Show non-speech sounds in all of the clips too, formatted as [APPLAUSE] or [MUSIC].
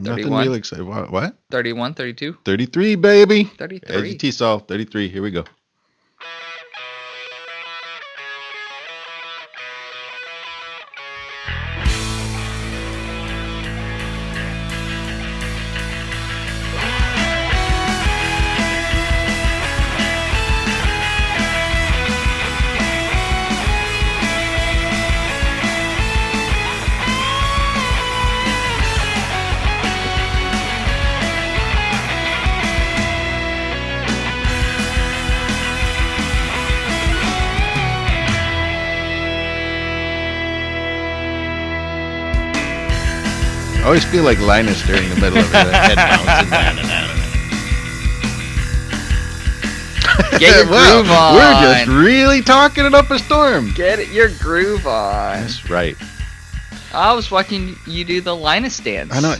Nothing 31. real exciting. What? what? 31, 32, 33, baby. 33. Edgy T Sol, 33. Here we go. Feel like Linus during the middle of the [LAUGHS] head bounce. Get your Wow, [LAUGHS] groove on. We're just really talking it up a storm. Get it, your groove on. That's right. I was watching you do the Linus dance. I know.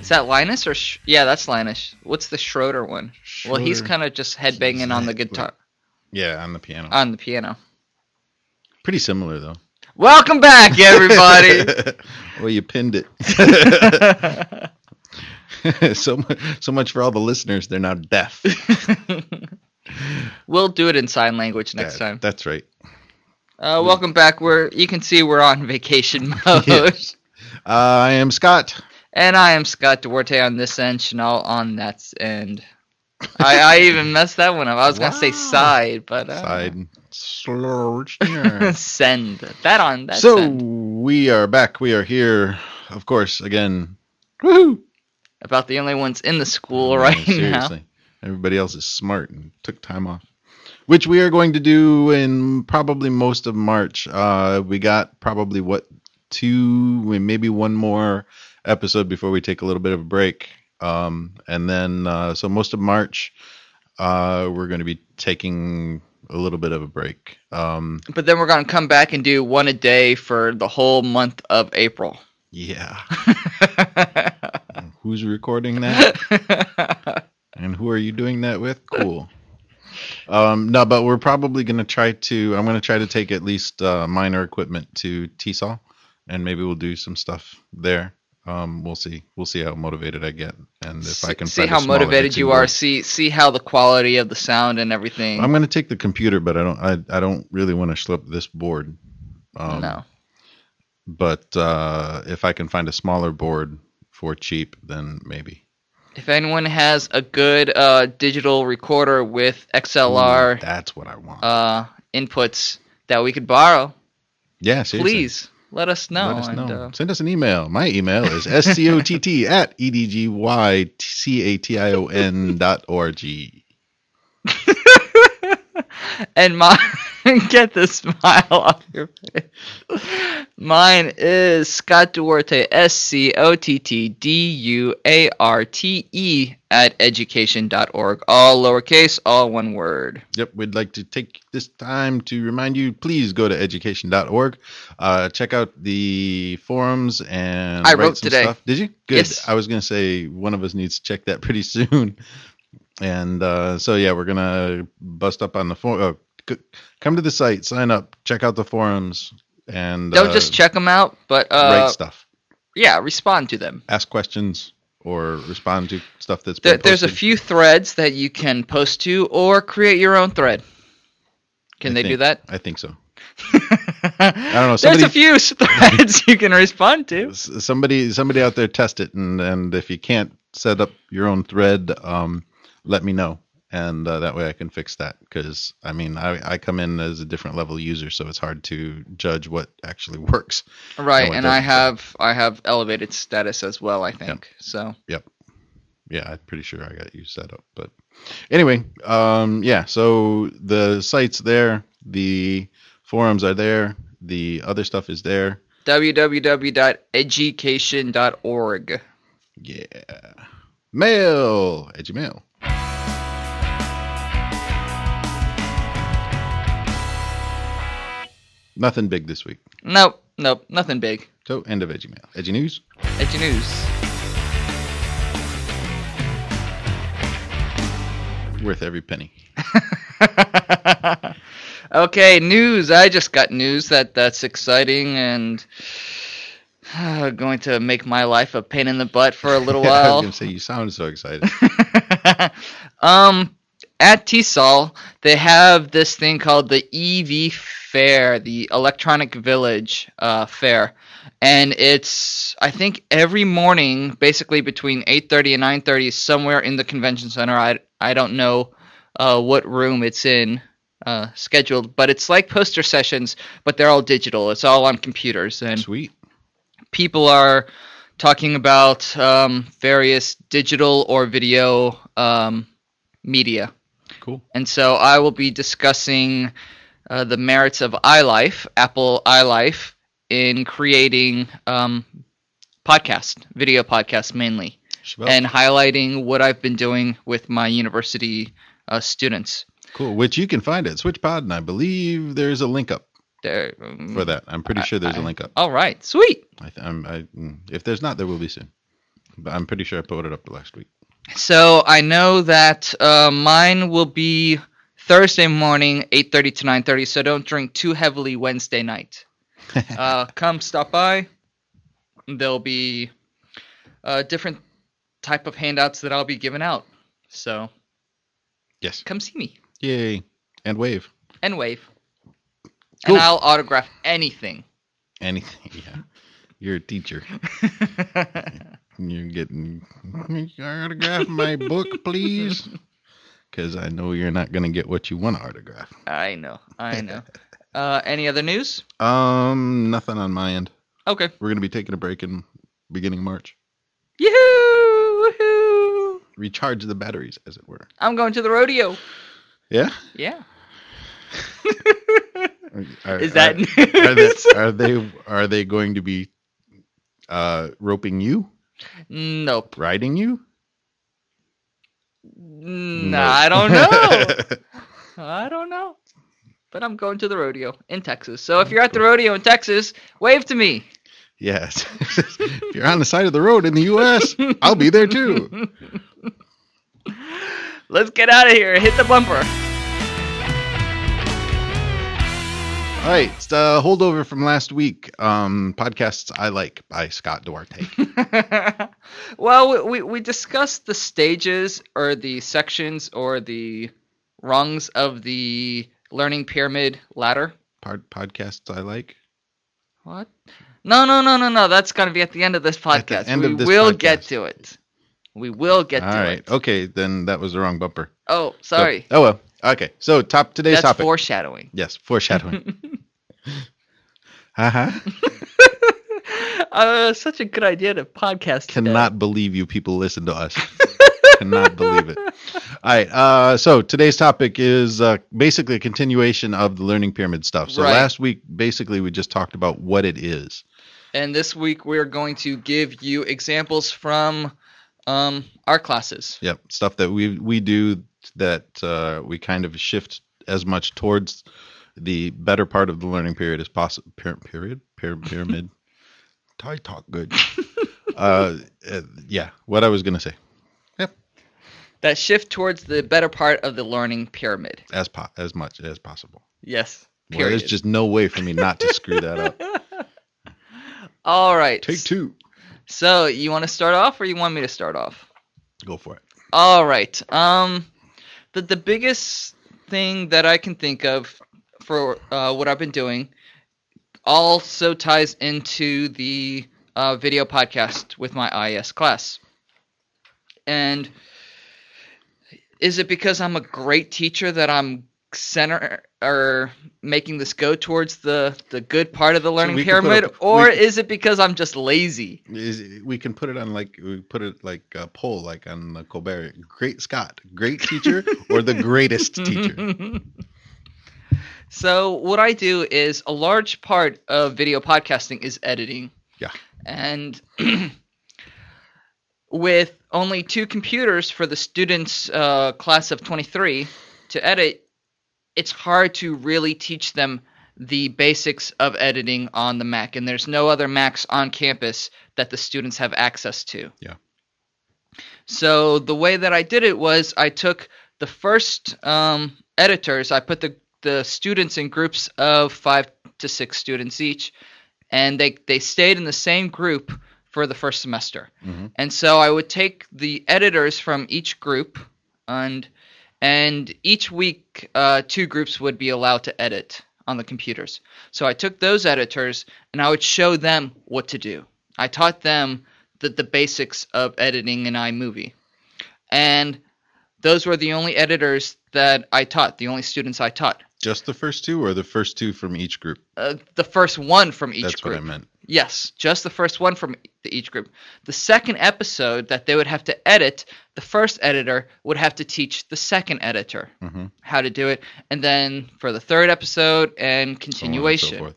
Is that Linus or Sh- yeah, that's Linus. What's the Schroeder one? Well, he's kind of just headbanging on the guitar Yeah, on the piano. on the piano. Pretty similar though. Welcome back, everybody. [LAUGHS] well, you pinned it. [LAUGHS] so much, so much for all the listeners. They're now deaf. [LAUGHS] we'll do it in sign language next Yeah, time. That's right. Uh, welcome back. We're you can see we're on vacation mode. Yeah. Uh, I am Scott. And I am Scott Duarte on this end, Chanel on that end. I, I even messed that one up. I was gonna say side, but uh, Side slow. [LAUGHS] So send that on that. send. we are back. We are here, of course, again. Woohoo! About the only ones in the school No, right now. Everybody else is smart and took time off. Which we are going to do in probably most of March. Uh, we got probably what two, maybe one more episode before we take a little bit of a break. Um, and then uh, so most of March, uh, we're going to be taking a little bit of a break. Um, But then we're gonna come back and do one a day for the whole month of April. yeah. [LAUGHS] Who's recording that? And who are you doing that with? Cool. Um, no, but we're probably going to try to. I'm going to try to take at least uh, minor equipment to TESOL, and maybe we'll do some stuff there. Um, we'll see. We'll see how motivated I get, and if I can see how motivated you are. See see how the quality of the sound and everything. I'm going to take the computer, but I don't. I, I don't really want to schlep this board. Um, no. But uh, if I can find a smaller board for cheap, then maybe. If anyone has a good uh, digital recorder with XLR Ooh, that's what I want. uh, inputs that we could borrow, yeah, seriously. please let us know. Let us and, know. uh, Send us an email. My email is [LAUGHS] scott at edgycation dot org. [LAUGHS] and mine [LAUGHS] get the smile [LAUGHS] off your face. Mine is Scott Duarte, S C O T T D U A R T E at edgycation.org. All lowercase, all one word. Yep, we'd like to take this time to remind you please go to edgycation.org. Uh, check out the forums and I write wrote some today. Stuff. Did you? Good. Yes. I was going to say one of us needs to check that [LAUGHS] pretty soon. And uh, so, yeah, we're going to bust up on the forum. Uh, come to the site, sign up, check out the forums, and Don't uh, just check them out, but write uh, stuff. yeah, respond to them. ask questions or respond to stuff that's There, there's a few threads that you can post to or create your own thread. Can I they do that? I think so. [LAUGHS] I don't know, There's a few [LAUGHS] threads you can respond to. Somebody somebody out there test it and and if you can't set up your own thread, um, let me know. And uh, that way I can fix that because I mean I, I come in as a different level user, so it's hard to judge what actually [LAUGHS] works. Right, it and I have I have elevated status as well. I think so. Yep. Yeah, I'm pretty sure I got you set up. But anyway, um, yeah. So the site's there, the forums are there, the other stuff is there. www.edgycation.org. Yeah. Mail. Edgy mail. Nothing big this week. Nope, nope, nothing big. So end of edgy mail. Edgy news. Edgy news. Worth every penny. [LAUGHS] okay, news. I just got news that that's exciting and going to make my life a pain in the butt for a little [LAUGHS] I was while. gonna say you sound so excited. [LAUGHS] um, at TESOL, they have this thing called the EV Fair, the Electronic Village uh, Fair, and it's I think every morning, basically between 8:30 and 9:30, somewhere in the convention center. I I don't know uh, what room it's in. Uh, scheduled, but it's like poster sessions, but they're all digital. It's all on computers, and Sweet. people are talking about um, various digital or video um, media. Cool. And so I will be discussing uh, the merits of iLife, Apple iLife, in creating um, podcast, video podcasts mainly, Schwell. and highlighting what I've been doing with my university uh, students. cool. Which you can find at SwitchPod, and I believe there's a link up There, um, for that. I'm pretty I- sure there's a I- link up. All right, sweet. I th- I'm, I, mm, if there's not, there will be soon. But I'm pretty sure I put it up last week. So I know that uh, mine will be Thursday morning, 8:30 to 9:30. So don't drink too heavily Wednesday night. [LAUGHS] Uh, come stop by. There'll be uh, different type of handouts that I'll be giving out. So yes. come see me Yay. And wave. and wave, Cool. and I'll autograph anything. Anything. [LAUGHS] Yeah. You're a teacher. [LAUGHS] You're getting autograph my book, please. [LAUGHS] Because I know you're not going to get what you want to autograph. I know, I know. [LAUGHS] Uh, any other news? Um, nothing on my end. Okay. We're going to be taking a break in beginning March. Yoo-hoo! Woohoo! Recharge the batteries, as it were. I'm going to the rodeo. Yeah. Yeah. [LAUGHS] Are, Is that are, are they are they are they going to be uh roping you, nope. riding you? Nah, I don't know. [LAUGHS] I don't know. But I'm going to the rodeo in Texas. So if you're at the rodeo in Texas, wave to me. yes. [LAUGHS] if you're on the side of the road in the U.S., I'll be there too. [LAUGHS] Let's get out of here. Hit the bumper. All right, it's the holdover from last week. Um, podcasts I like by Scott Duarte. [LAUGHS] well, we, we, discussed the stages or the sections or the rungs of the learning pyramid ladder. Pod, podcasts I like. What? No, no, no, no, no. That's going to be at the end of this podcast. end we of this will podcast. get to it. We will get All to right, it. All right. Okay, then that was the wrong bumper. Oh, So- sorry. oh well. Okay, so top today's That's topic. foreshadowing. yes, foreshadowing. [LAUGHS] uh-huh. [LAUGHS] uh, such a good idea to podcast. today. Cannot believe you people listen to us. [LAUGHS] Cannot believe it. All right. Uh, so today's topic is uh, basically a continuation of the learning pyramid stuff. So Right. last week, basically, we just talked about what it is. And this week we're going to give you examples from um, our classes. Yep, stuff that we we do that uh, we kind of shift as much towards the better part of the learning period as possible. period, Pyra- pyramid. [LAUGHS] I talk good. uh, uh, yeah, what I was gonna say, Yep. That shift towards the better part of the learning pyramid. as po- as much as possible. Yes. Well, there's just no way for me not to screw that up. [LAUGHS] All right. Take two. So you want to start off, or you want me to start off? Go for it. All right. Um, the the biggest thing that I can think of for uh, what I've been doing also ties into the uh, video podcast with my IS class. And is it because I'm a great teacher that I'm center or making this go towards the the good part of the learning put pyramid, up- or we- is it because I'm just lazy? Is, we can put it on like we put it like a poll, like on the Colbert. Great Scott, great teacher, or the greatest [LAUGHS] teacher. so what I do is a large part of video podcasting is editing. Yeah. And [CLEARS THROAT] with only two computers for the students uh, class of 23 to edit, it's hard to really teach them the basics of editing on the Mac. And there's no other Macs on campus that the students have access to. Yeah. So the way that I did it was I took the first um, editors, I put the, the students in groups of five to six students each, and they they stayed in the same group for the first semester. Mhm. And so I would take the editors from each group, and and each week uh, two groups would be allowed to edit on the computers. So I took those editors and I would show them what to do. I taught them the, the basics of editing an iMovie. And those were the only editors that I taught, the only students I taught. Just the first two, or the first two from each group? Uh, the first one from each That's group. what I meant. Yes, just the first one from each group. The second episode that they would have to edit, the first editor would have to teach the second editor hmm how to do it, and then for the third episode and continuation.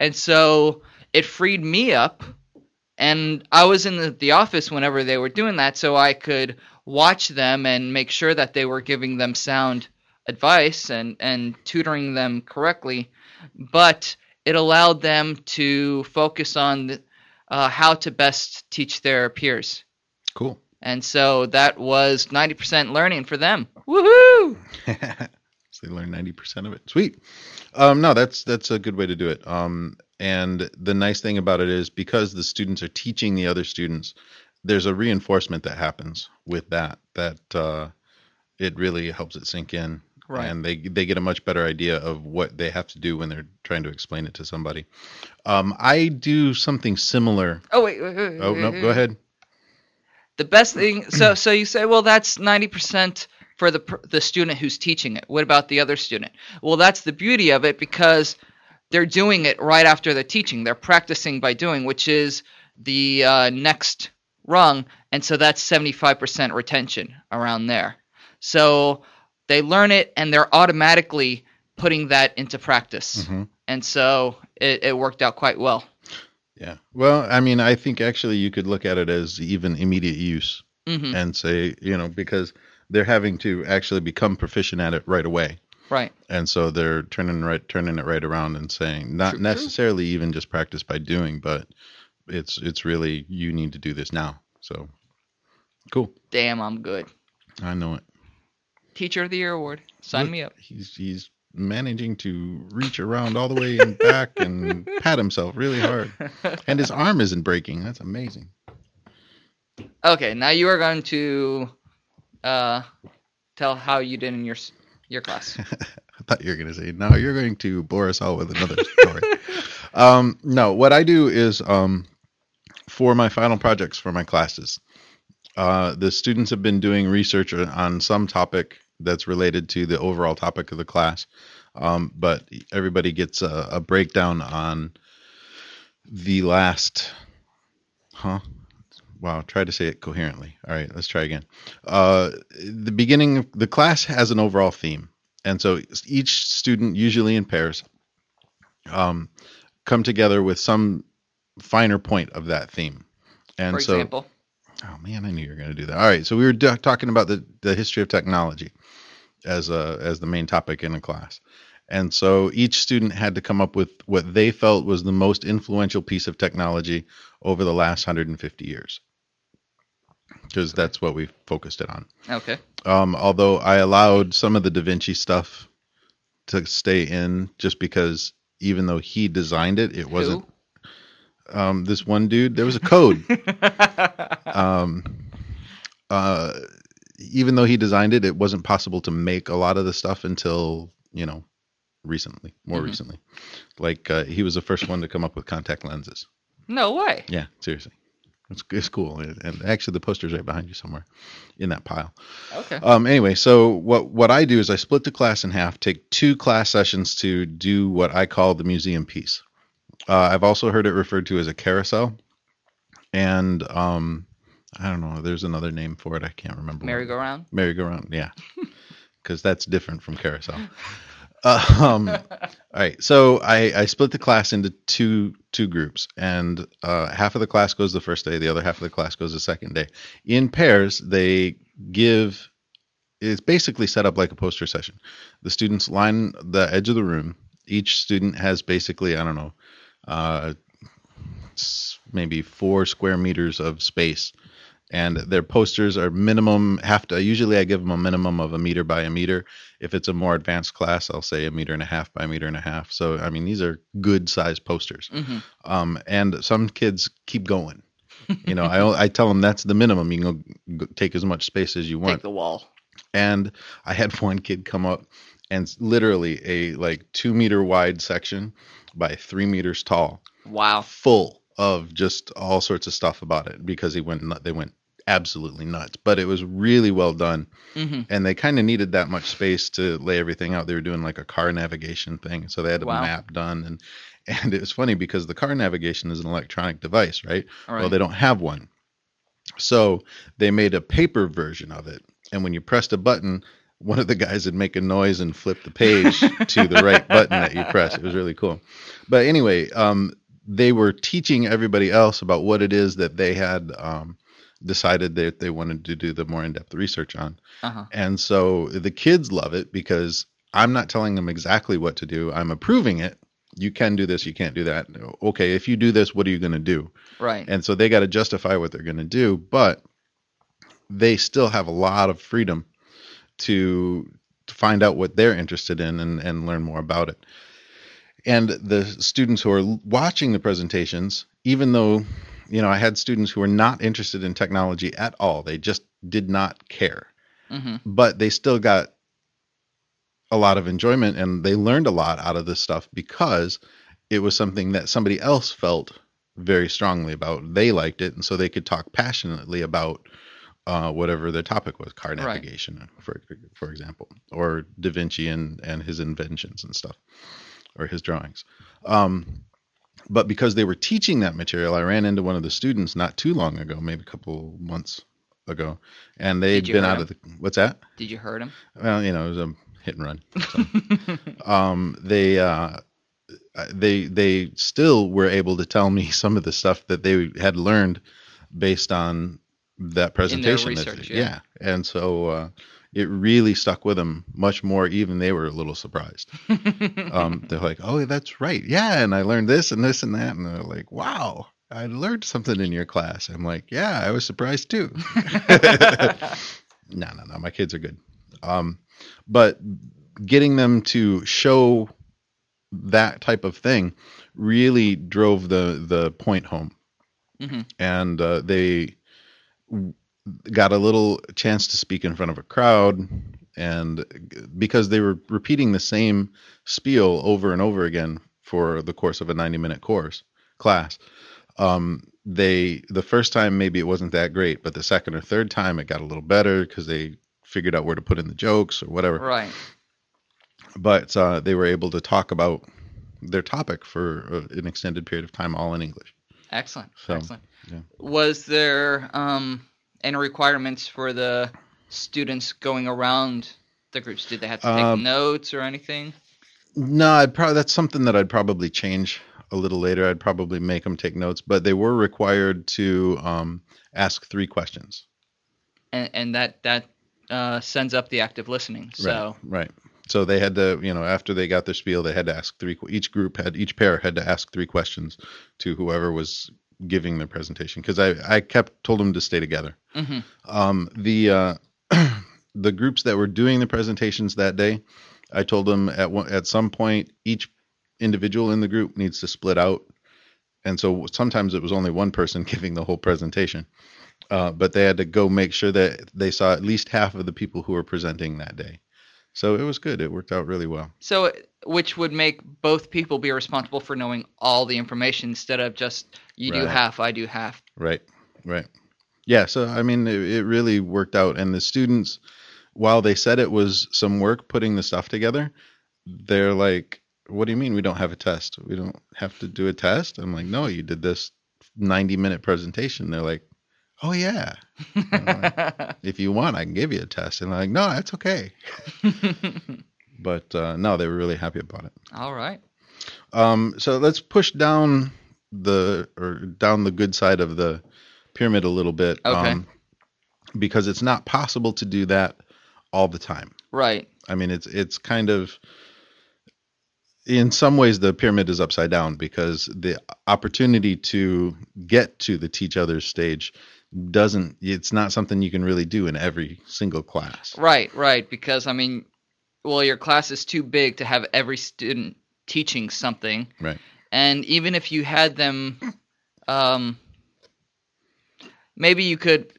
and so it freed me up, and I was in the, the office whenever they were doing that, so I could watch them and make sure that they were giving them sound advice and, and tutoring them correctly. But it allowed them to focus on uh, how to best teach their peers. Cool. And so that was 90% learning for them. Woohoo! [LAUGHS] so they learn ninety percent of it. Sweet. Um, no, that's that's a good way to do it. Um, and the nice thing about it is because the students are teaching the other students, there's a reinforcement that happens with that. That uh, it really helps it sink in, Right. and they they get a much better idea of what they have to do when they're trying to explain it to somebody. Um, I do something similar. Oh, wait, wait, wait. Oh wait, no, wait, go ahead. The best thing, so so you say, well, that's ninety percent for the the student who's teaching it. What about the other student? Well, that's the beauty of it because they're doing it right after they're teaching. They're practicing by doing, which is the uh, next rung, and so that's seventy five percent retention around there. So they learn it, and they're automatically putting that into practice, Mhm. and so it, it worked out quite well. Yeah. Well, I mean, I think actually you could look at it as even immediate use. hmm and say, you know, because they're having to actually become proficient at it right away. Right. And so they're turning right turning it right around and saying not True, true. necessarily even just practice by doing, but it's it's really you need to do this now. So cool. Damn, I'm good. I know it. Teacher of the Year award. Sign Look, me up. He's he's managing to reach around all the way and back and [LAUGHS] pat himself really hard. And his arm isn't breaking. That's amazing. okay, now you are going to uh, tell how you did in your your class. [LAUGHS] I thought you were going to say, no, you're going to bore us all with another story. [LAUGHS] um, no, what I do is um, for my final projects for my classes, uh, the students have been doing research on some topic that's related to the overall topic of the class. Um, but everybody gets a, a breakdown on the last, huh? Wow, try to say it coherently. All right, let's try again. Uh, the beginning, of the class has an overall theme, and so each student, usually in pairs, um, come together with some finer point of that theme. And For so, example, oh man, I knew you were going to do that. All right, so we were d- talking about the the history of technology as a as the main topic in a class. And so each student had to come up with what they felt was the most influential piece of technology over the last 150 years. Because that's what we focused it on. okay. Um, although I allowed some of the Da Vinci stuff to stay in just because even though he designed it, it wasn't um, this one dude. There was a code. [LAUGHS] um, uh, even though he designed it, it wasn't possible to make a lot of the stuff until you know recently, more Mhm. recently. Like uh, he was the first one to come up with contact lenses. no way. Yeah, seriously, it's, it's cool. And and actually, the poster's right behind you somewhere in that pile. Okay. Um, anyway, so what what I do is I split the class in half, take two class sessions to do what I call the museum piece. Uh, I've also heard it referred to as a carousel, and um, I don't know. There's another name for it. I can't remember. Merry-go-round. merry-go-round. Yeah, [LAUGHS] because that's different from carousel. [LAUGHS] Um, [LAUGHS] all right, so I, I split the class into two two groups, and uh, half of the class goes the first day, the other half of the class goes the second day. In pairs, they give. It's basically set up like a poster session. The students line the edge of the room. Each student has basically I don't know, uh, maybe four square meters of space. And their posters are minimum have to usually i give them a minimum of a meter by a meter. If it's a more advanced class i'll say a meter and a half by a meter and a half. So i mean these are good sized posters. Hmm um, and some kids keep going. You know I, I tell them that's the minimum. You can go, go take as much space as you want. Take the wall. and I had [LAUGHS] one kid come up and literally a like two meter wide section by three meters tall, Wow. full of just all sorts of stuff about it because he went they went absolutely nuts. But it was really well done, hmm and they kind of needed that much space to lay everything out. They were doing like a car navigation thing, so they had a Wow. map done and. [LAUGHS] And it was funny because the car navigation is an electronic device, right? All Well, they don't have one. So they made a paper version of it. And when you pressed a button, one of the guys would make a noise and flip the page to the right [LAUGHS] button that you press. It was really cool. But anyway, um, they were teaching everybody else about what it is that they had um, decided that they wanted to do the more in depth research on. uh-huh. And so the kids love it because I'm not telling them exactly what to do, I'm approving it. You can do this, you can't do that. Okay, if you do this, what are you going to do? Right. and so they got to justify what they're going to do but they still have a lot of freedom to, to find out what they're interested in and, and learn more about it. And the students who are watching the presentations even though you know i had students who were not interested in technology at all they just did not care. Hmm but they still got a lot of enjoyment and they learned a lot out of this stuff because it was something that somebody else felt very strongly about. They liked it, and so they could talk passionately about uh, whatever their topic was, car Right. navigation, for for example, or Da Vinci and and his inventions and stuff, or his drawings. Um, but because they were teaching that material, I ran into one of the students not too long ago, maybe a couple months ago, and you been out of the what's that? Did you hurt him? Well, you know, it was a hit and run. So, [LAUGHS] um, they uh, they they still were able to tell me [LAUGHS] some of the stuff that they had learned based on that presentation. research, yeah. and so uh, it really stuck with them much more. Even they were a little surprised. [LAUGHS] Um, they're like, "Oh, that's right, yeah," and I learned this and this and that, and they're like, "Wow." I learned something in your class. I'm like, yeah, I was surprised too. [LAUGHS] no, no, no. My kids are good. Um, but getting them to show that type of thing really drove the the point home, hmm and uh, they got a little chance to speak in front of a crowd, and because they were repeating the same spiel over and over again for the course of a 90 minute course class um, they the first time maybe it wasn't that great, but the second or third time it got a little better because they figured out where to put in the jokes or whatever. Right. But uh, they were able to talk about their topic for uh, an extended period of time, all in English. Excellent. So, Excellent. yeah. Was there um, any requirements for the students going around the groups? Did they have to take Um, notes or anything? No, I'd probably that's something that I'd probably change a little later. I'd probably make them take notes, but they were required to um, ask three questions. And, and that that uh, sends up the active listening. So Right, right. So they had to, you know, after they got their spiel, they had to ask three. Each group had, each pair had to ask three questions to whoever was giving the presentation. Because I, I kept told them to stay together. mhm. Um, the uh, [CLEARS THROAT] the groups that were doing the presentations that day, I told them at one, at some point each individual in the group needs to split out, and so sometimes it was only one person [LAUGHS] giving the whole presentation. Uh, but they had to go make sure that they saw at least half of the people who were presenting that day. So it was good. It worked out really well. so which would make both people be responsible for knowing all the information instead of just you do half, I do half. Right, right. Yeah, so I mean, it, it really worked out. And the students, while they said it was some work putting the stuff together, they're like, "What do you mean we don't have a test? We don't have to do a test?" I'm like, "No, you did this 90 minute presentation." They're like, "Oh yeah, [LAUGHS] if you want, I can give you a test." And I'm like, "No, that's okay." [LAUGHS] But uh, no, they were really happy about it. all right. Um, so let's push down the or down the good side of the pyramid a little bit. Okay. Um, because it's not possible to do that all the time. Right. I mean, it's it's kind of in some ways the pyramid is upside down because the opportunity to get to the teach others stage doesn't it's not something you can really do in every single class. Right, right. Because I mean, well, your class is too big to have every student teaching something, Right. and even if you had them, um, maybe you could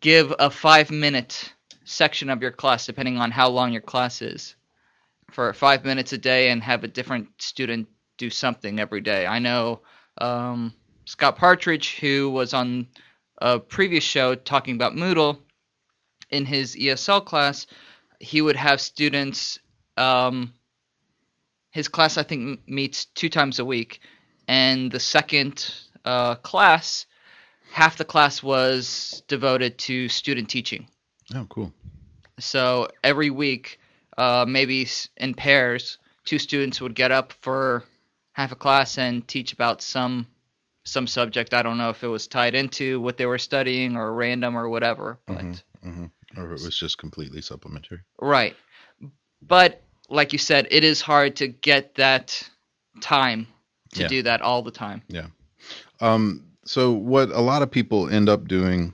give a five-minute section of your class, depending on how long your class is, for five minutes a day, and have a different student do something every day. I know um, Scott Partridge, who was on a previous show talking about Moodle, in his ESL class, he would have students. Um, his class, I think, meets two times a week, and the second uh, class, half the class was devoted to student teaching. Oh, cool. So every week, uh, maybe in pairs, two students would get up for half a class and teach about some some subject. I don't know if it was tied into what they were studying or random or whatever. But Mhm. hmm Or if it was just completely supplementary. right, but like you said, it is hard to get that time to Yeah. do that all the time. Yeah. Um, so what a lot of people end up doing,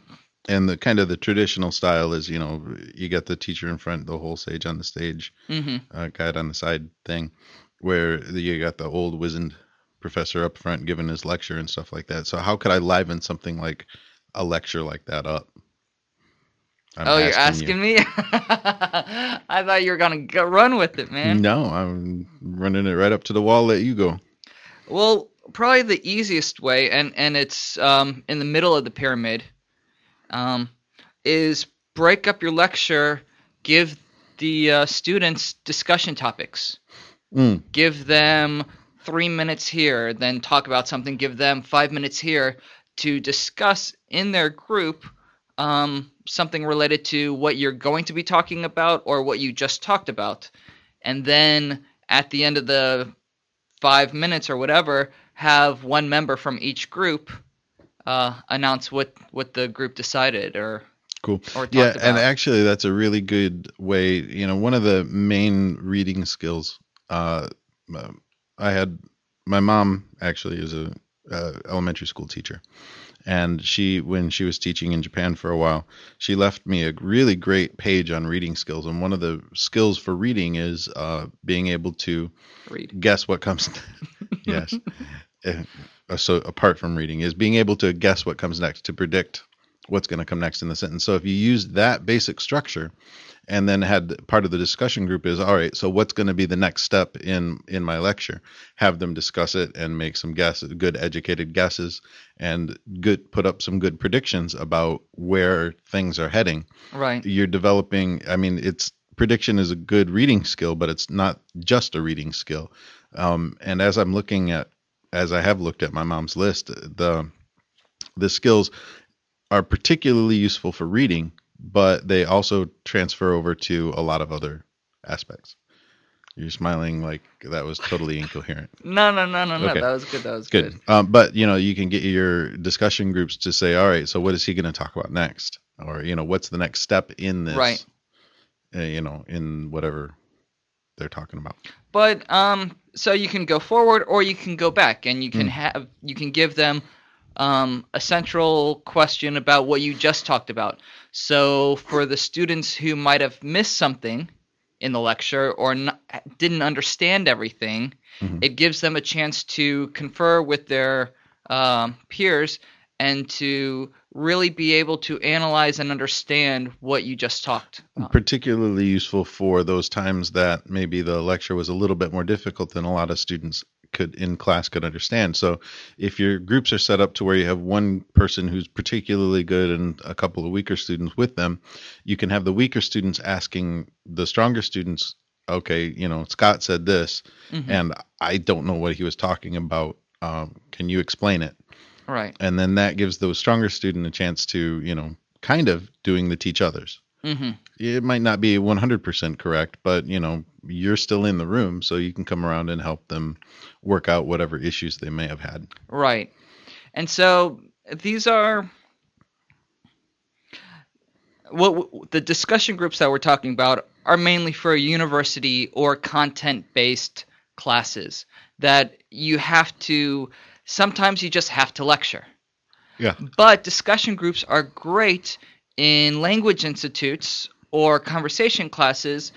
and the kind of the traditional style is, you know, you get the teacher in front, the whole sage on the stage, hmm uh, guide on the side thing, where you got the old wizened professor up front giving his lecture and stuff like that. So how could I liven something like a lecture like that up? I'm oh, you're you. asking me? [LAUGHS] I thought you were gonna go run with it, man. No, I'm running it right up to the wall. Let you go. Well, probably the easiest way, and and it's um, in the middle of the pyramid, um, is break up your lecture, give the uh, students discussion topics, Mm, give them three minutes here, then talk about something, give them five minutes here to discuss in their group um, something related to what you're going to be talking about or what you just talked about, and then at the end of the five minutes or whatever, have one member from each group uh, announce what what the group decided or cool. or Yeah, about. and actually, that's a really good way. You know, one of the main reading skills. Uh, I had my mom actually is a uh, elementary school teacher, and she, when she was teaching in Japan for a while, she left me a really great page on reading skills. And one of the skills for reading is uh, being able to read. guess what comes. [LAUGHS] yes. Uh, so apart from reading is being able to guess what comes next to predict what's going to come next in the sentence. So if you use that basic structure and then had part of the discussion group is all right, so what's going to be the next step in in my lecture? Have them discuss it and make some guesses, good educated guesses and good put up some good predictions about where things are heading Right. you're developing i mean it's prediction is a good reading skill but it's not just a reading skill um, and as i'm looking at as i have looked at my mom's list the the skills are particularly useful for reading but they also transfer over to a lot of other aspects you're smiling like that was totally [LAUGHS] incoherent No, no, no, no, no. Okay. That was good. That was good good. um, but you know you can get your discussion groups to say all right so what is he going to talk about next or you know what's the next step in this Right. uh, you know in whatever they're talking about But um, so you can go forward or you can go back, and you can Mm. have you can give them um, a central question about what you just talked about. So for the students who might have missed something in the lecture or n- didn't understand everything, Mhm. it gives them a chance to confer with their um, peers and to really be able to analyze and understand what you just talked about. particularly useful for those times that maybe the lecture was a little bit more difficult than a lot of students could in class could understand so if your groups are set up to where you have one person who's particularly good and a couple of weaker students with them you can have the weaker students asking the stronger students okay you know scott said this Mhm. and i don't know what he was talking about um, can you explain it Right. and then that gives the stronger student a chance to you know kind of doing the teach others hmm it might not be 100% correct but you know you're still in the room so you can come around and help them work out whatever issues they may have had Right. And so these are what the discussion groups that we're talking about are mainly for university or content-based classes that you have to sometimes you just have to lecture. Yeah. But discussion groups are great in language institutes or conversation classes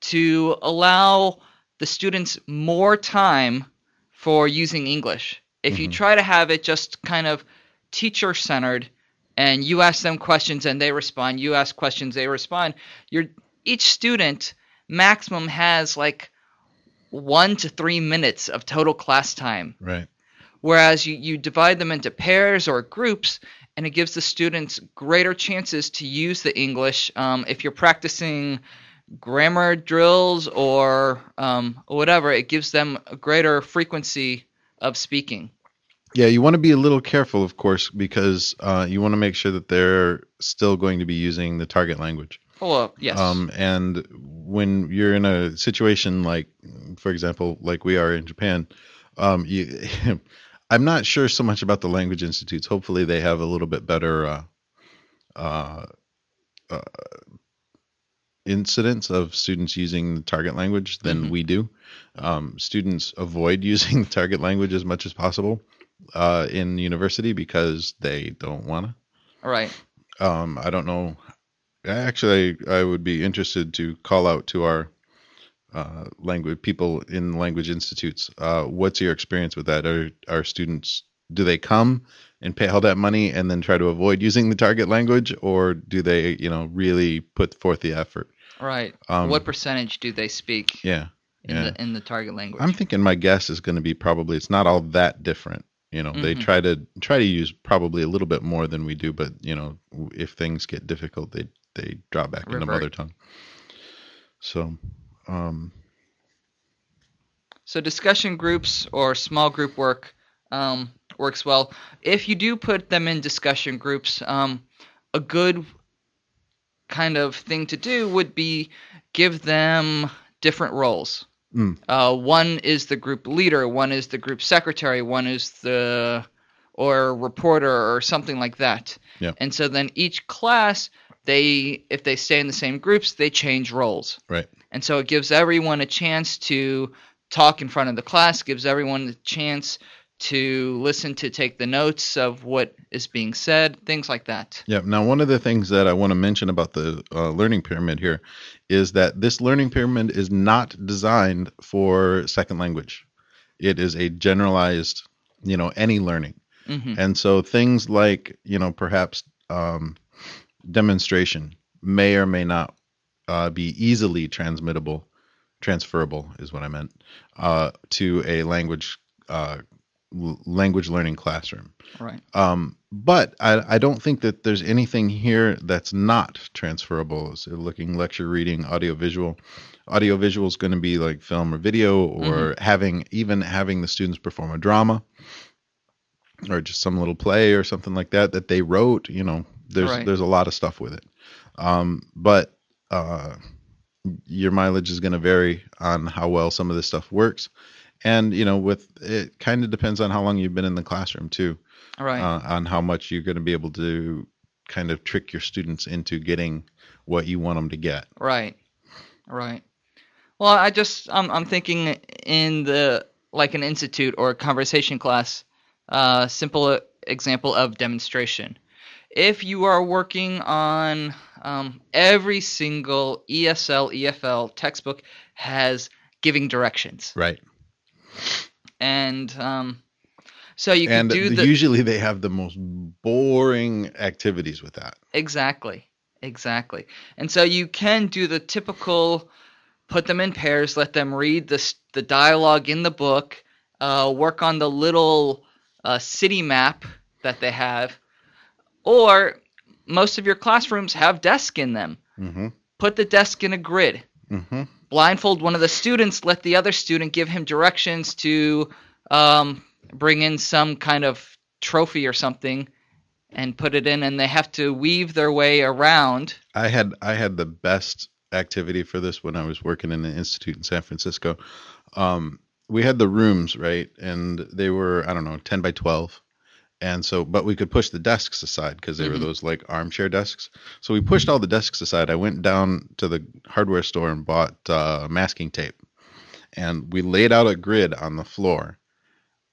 to allow the students more time for using English. If you Mhm. try to have it just kind of teacher centered and you ask them questions and they respond, you ask questions, they respond, you're each student maximum has like one to three minutes of total class time. Right. Whereas you, you divide them into pairs or groups, and it gives the students greater chances to use the English. Um, if you're practicing grammar drills or um, whatever, it gives them a greater frequency of speaking. Yeah, you want to be a little careful, of course, because uh, you want to make sure that they're still going to be using the target language. Oh, well, yes. Um, and when you're in a situation like, for example, like we are in Japan, um, you, [LAUGHS] I'm not sure so much about the language institutes. Hopefully, they have a little bit better uh, uh, uh, incidence of students using the target language than Mhm. we do. Um, students avoid [LAUGHS] using the target language as much as possible uh, in university because they don't want to. right. Um, I don't know. Actually, I would be interested to call out to our uh, language people in language institutes. Uh, what's your experience with that? Are are students do they come and pay all that money and then try to avoid using the target language, or do they, you know, really put forth the effort? Right. Um, what percentage do they speak Yeah, in yeah. the in the target language? I'm thinking my guess is going to be probably it's not all that different. You know, they Mhm. try to try to use probably a little bit more than we do, but you know, if things get difficult, they they drop back into Revert. mother tongue. So, um, So discussion groups or small group work um, works well. If you do put them in discussion groups, um, a good kind of thing to do would be give them different roles. Mm. Uh, one is the group leader, one is the group secretary, one is the or reporter or something like that. Yeah. And so then each class, they if they stay in the same groups, they change roles. right, And so it gives everyone a chance to talk in front of the class, gives everyone the chance to listen to take the notes of what is being said, things like that. yeah. Now, one of the things that I want to mention about the uh, learning pyramid here is that this learning pyramid is not designed for second language. It is a generalized, you know, any learning. hmm And so things like, you know, perhaps um, demonstration may or may not uh, be easily transmittable, transferable is what I meant, uh, to a language uh, l- language learning classroom. Right. Um, but I, I don't think that there's anything here that's not transferable. So looking, lecture, reading, audio, visual. Audio visual is going to be like film or video, or having even having the students perform a drama, or just some little play or something like that that they wrote. You know, there's Right. there's a lot of stuff with it. Um, but uh, your mileage is going to vary on how well some of this stuff works, and you know, with it kind of depends on how long you've been in the classroom too right. uh, on how much you're going to be able to kind of trick your students into getting what you want them to get. Right. Right. Well, I just I'm I'm thinking in the like an institute or a conversation class, uh, simple example of demonstration. If you are working on um, every single ESL EFL textbook has giving directions, Right. and um, so you can do the- the usually they have the most boring activities with that. Exactly. Exactly. And so you can do the typical put them in pairs, let them read the, the dialogue in the book, uh, work on the little uh, city map that they have. Or most of your classrooms have desks in them. Mm-hmm. Put the desk in a grid. Mm-hmm. Blindfold one of the students, let the other student give him directions to um, bring in some kind of trophy or something and put it in, and they have to weave their way around. I had I had the best activity for this when I was working in the institute in San Francisco. Um, we had the rooms right, and they were I don't know ten by twelve, and so but we could push the desks aside because they were Mhm. those like armchair desks. So we pushed all the desks aside. I went down to the hardware store and bought uh, masking tape, and we laid out a grid on the floor.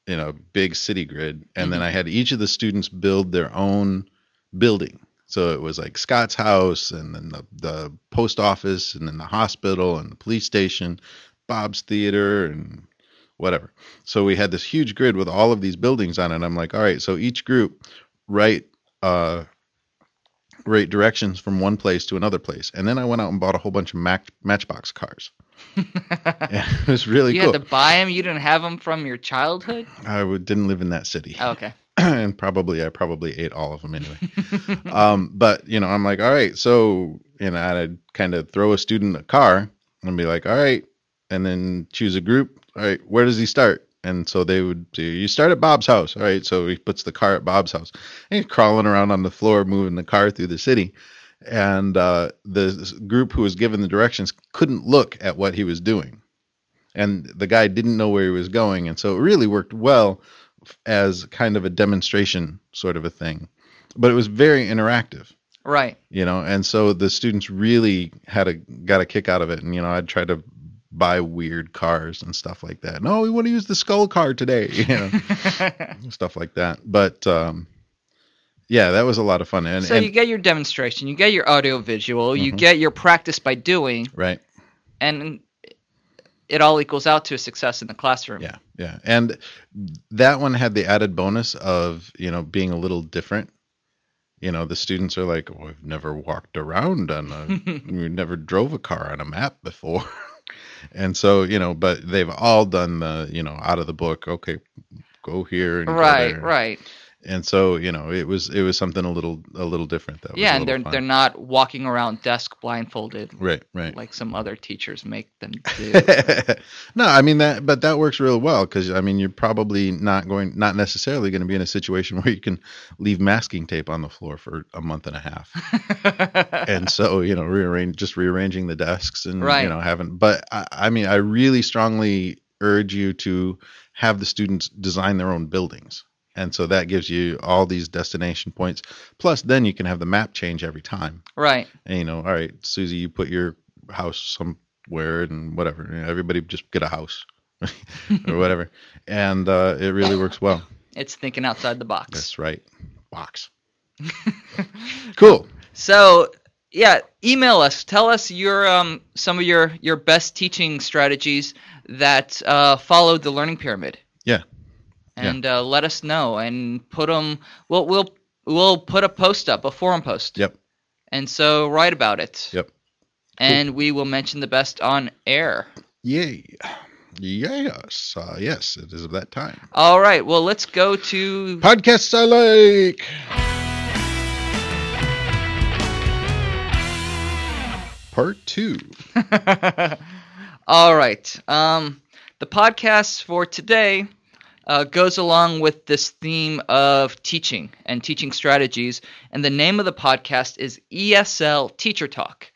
you know big city grid, and then I had each of the students build their own building. So it was like Scott's house, and then the the post office, and then the hospital, and the police station, Bob's theater, and whatever. So we had this huge grid with all of these buildings on it. I'm like, all right, so each group write uh write directions from one place to another place. And then I went out and bought a whole bunch of match, Matchbox cars. [LAUGHS] It was really you cool. had to buy them. You didn't have them from your childhood. I w- didn't live in that city. Oh, okay. [CLEARS THROAT] and probably I probably ate all of them anyway. um, but you know, I'm like, all right, so you know, I'd kind of throw a student a car and be like, all right, and then choose a group. All right, where does he start? And so they would say, you start at Bob's house. All right, so he puts the car at Bob's house. And he's crawling around on the floor, moving the car through the city. And uh, the group who was given the directions couldn't look at what he was doing. And the guy didn't know where he was going. And so it really worked well as kind of a demonstration sort of a thing. But it was very interactive, Right. you know, and so the students really had a got a kick out of it. And you know, I'd try to buy weird cars and stuff like that. No, we want to use the skull car today, [LAUGHS] you know, [LAUGHS] stuff like that. But um, yeah, that was a lot of fun. And, so and you get your demonstration, you get your audio visual, you Mhm. get your practice by doing, right, and it all equals out to a success in the classroom. yeah, yeah, and that one had the added bonus of you know being a little different. You know, the students are like, "Oh, I've never walked around on a, [LAUGHS] we never drove a car on a map before." And so, you know, but they've all done the, you know, out of the book, okay, go here and go right, there. right. And so, you know, it was it was something a little a little different that was Yeah, and they're little they're not walking around desk blindfolded right, right. like some other teachers make them [LAUGHS] do. no, I mean that, but that works real well because I mean you're probably not going, not necessarily going to be in a situation [LAUGHS] where you can leave masking tape on the floor for a month and a half, [LAUGHS] and so you know rearrange, just rearranging the desks and Right. you know having. But I, I mean, I really strongly urge you to have the students design their own buildings, and so that gives you all these destination points. Plus, then you can have the map change every time right. and you know, all right, Susie, you put your house somewhere and whatever. You know, everybody just get a house [LAUGHS] or whatever, and uh, it really works well. It's thinking outside the box. That's right, box. [LAUGHS] cool. So yeah, email us. Tell us your um some of your your best teaching strategies that uh, followed the learning pyramid. Yeah. Yeah. And uh, let us know and put them. We'll we'll we'll put a post up, a forum post. Yep. And so write about it. Yep. And we will mention the best on air. Yay. Yes. Uh, yes, it is of that time. All right. Well, let's go to Podcasts I like. Part two. [LAUGHS] All right. Um, the podcasts for today uh, goes along with this theme of teaching and teaching strategies. And the name of the podcast is ESL Teacher Talk.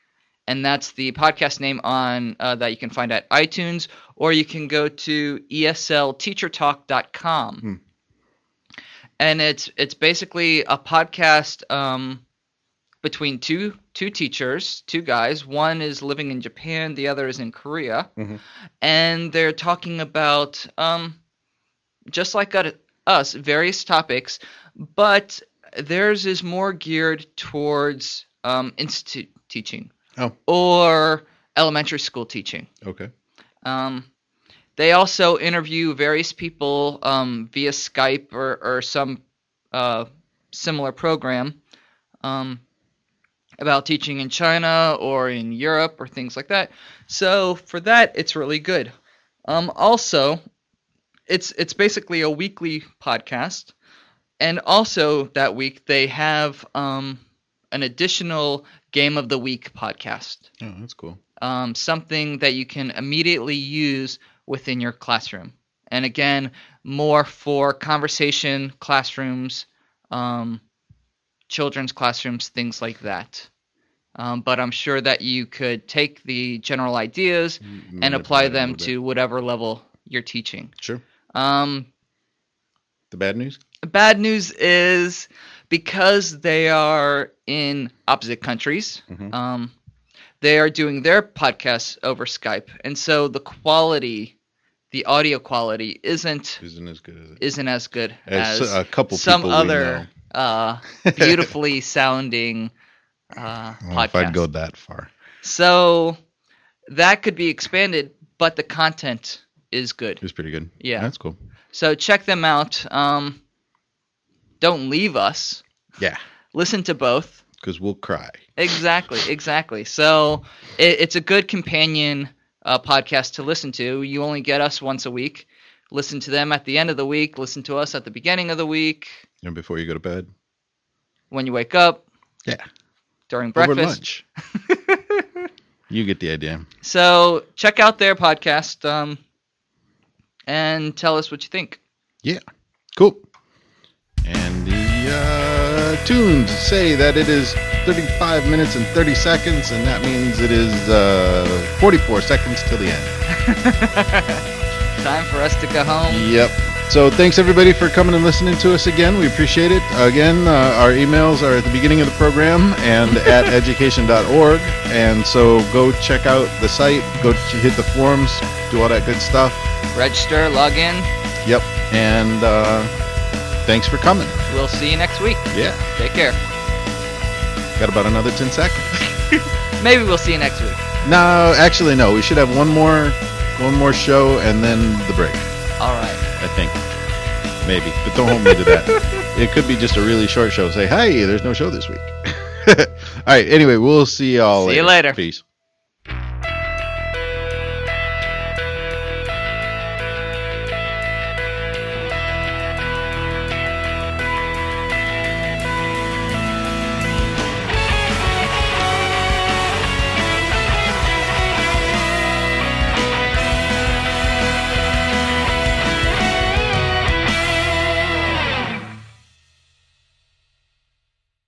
And that's the podcast name on uh, that you can find at iTunes, or you can go to eslteachertalk.com. Hmm. And it's it's basically a podcast um, between two two teachers, two guys. One is living in Japan, the other is in Korea, Mhm. and they're talking about um, just like us, various topics, but theirs is more geared towards um, institute teaching Oh. or elementary school teaching. Okay. Um, they also interview various people um, via Skype or, or some uh, similar program um, about teaching in China or in Europe or things like that. So for that, it's really good. Um, also, it's it's basically a weekly podcast, and also that week they have um, an additional game of the week podcast Oh, that's cool. um, something that you can immediately use within your classroom. And again, more for conversation classrooms, um, children's classrooms, things like that. Um, but I'm sure that you could take the general ideas and apply them to whatever level you're teaching. Sure. Um, The bad news? bad news is because they are in opposite countries, Mhm. um, they are doing their podcasts over Skype, and so the quality the audio quality isn't Isn't as good as it. isn't as good As as a couple some other uh, [LAUGHS] beautifully sounding uh, don't if I'd go that far. So that could be expanded, but the content is good. It was pretty good. Yeah. That's cool. So check them out. Um, don't leave us. Yeah. Listen to both. Because we'll cry. Exactly, exactly. So it, it's a good companion uh, podcast to listen to. You only get us once a week. Listen to them at the end of the week. Listen to us at the beginning of the week. And before you go to bed. When you wake up. Yeah. During Over breakfast. lunch. [LAUGHS] you get the idea. So check out their podcast um, and tell us what you think. Yeah. Cool. And the uh, tunes say that it is 35 minutes and 30 seconds, and that means it is uh, 44 seconds till the end. [LAUGHS] Time for us to go home. Yep. So thanks everybody for coming and listening to us again. We appreciate it. Again, uh, our emails are at the beginning of the program and [LAUGHS] at edgycation.org. And so go check out the site, go hit the forums, do all that good stuff. Register, log in. Yep. And uh, thanks for coming. We'll see you next week. Yeah. Take care. Got about another 10 seconds. [LAUGHS] Maybe we'll see you next week. No, actually, no. We should have one more, one more show and then the break. All right. I think. Maybe, but don't hold me to that. [LAUGHS] it could be just a really short show. Say, hey, there's no show this week. [LAUGHS] all right. Anyway, we'll see y'all See you later. later. Peace.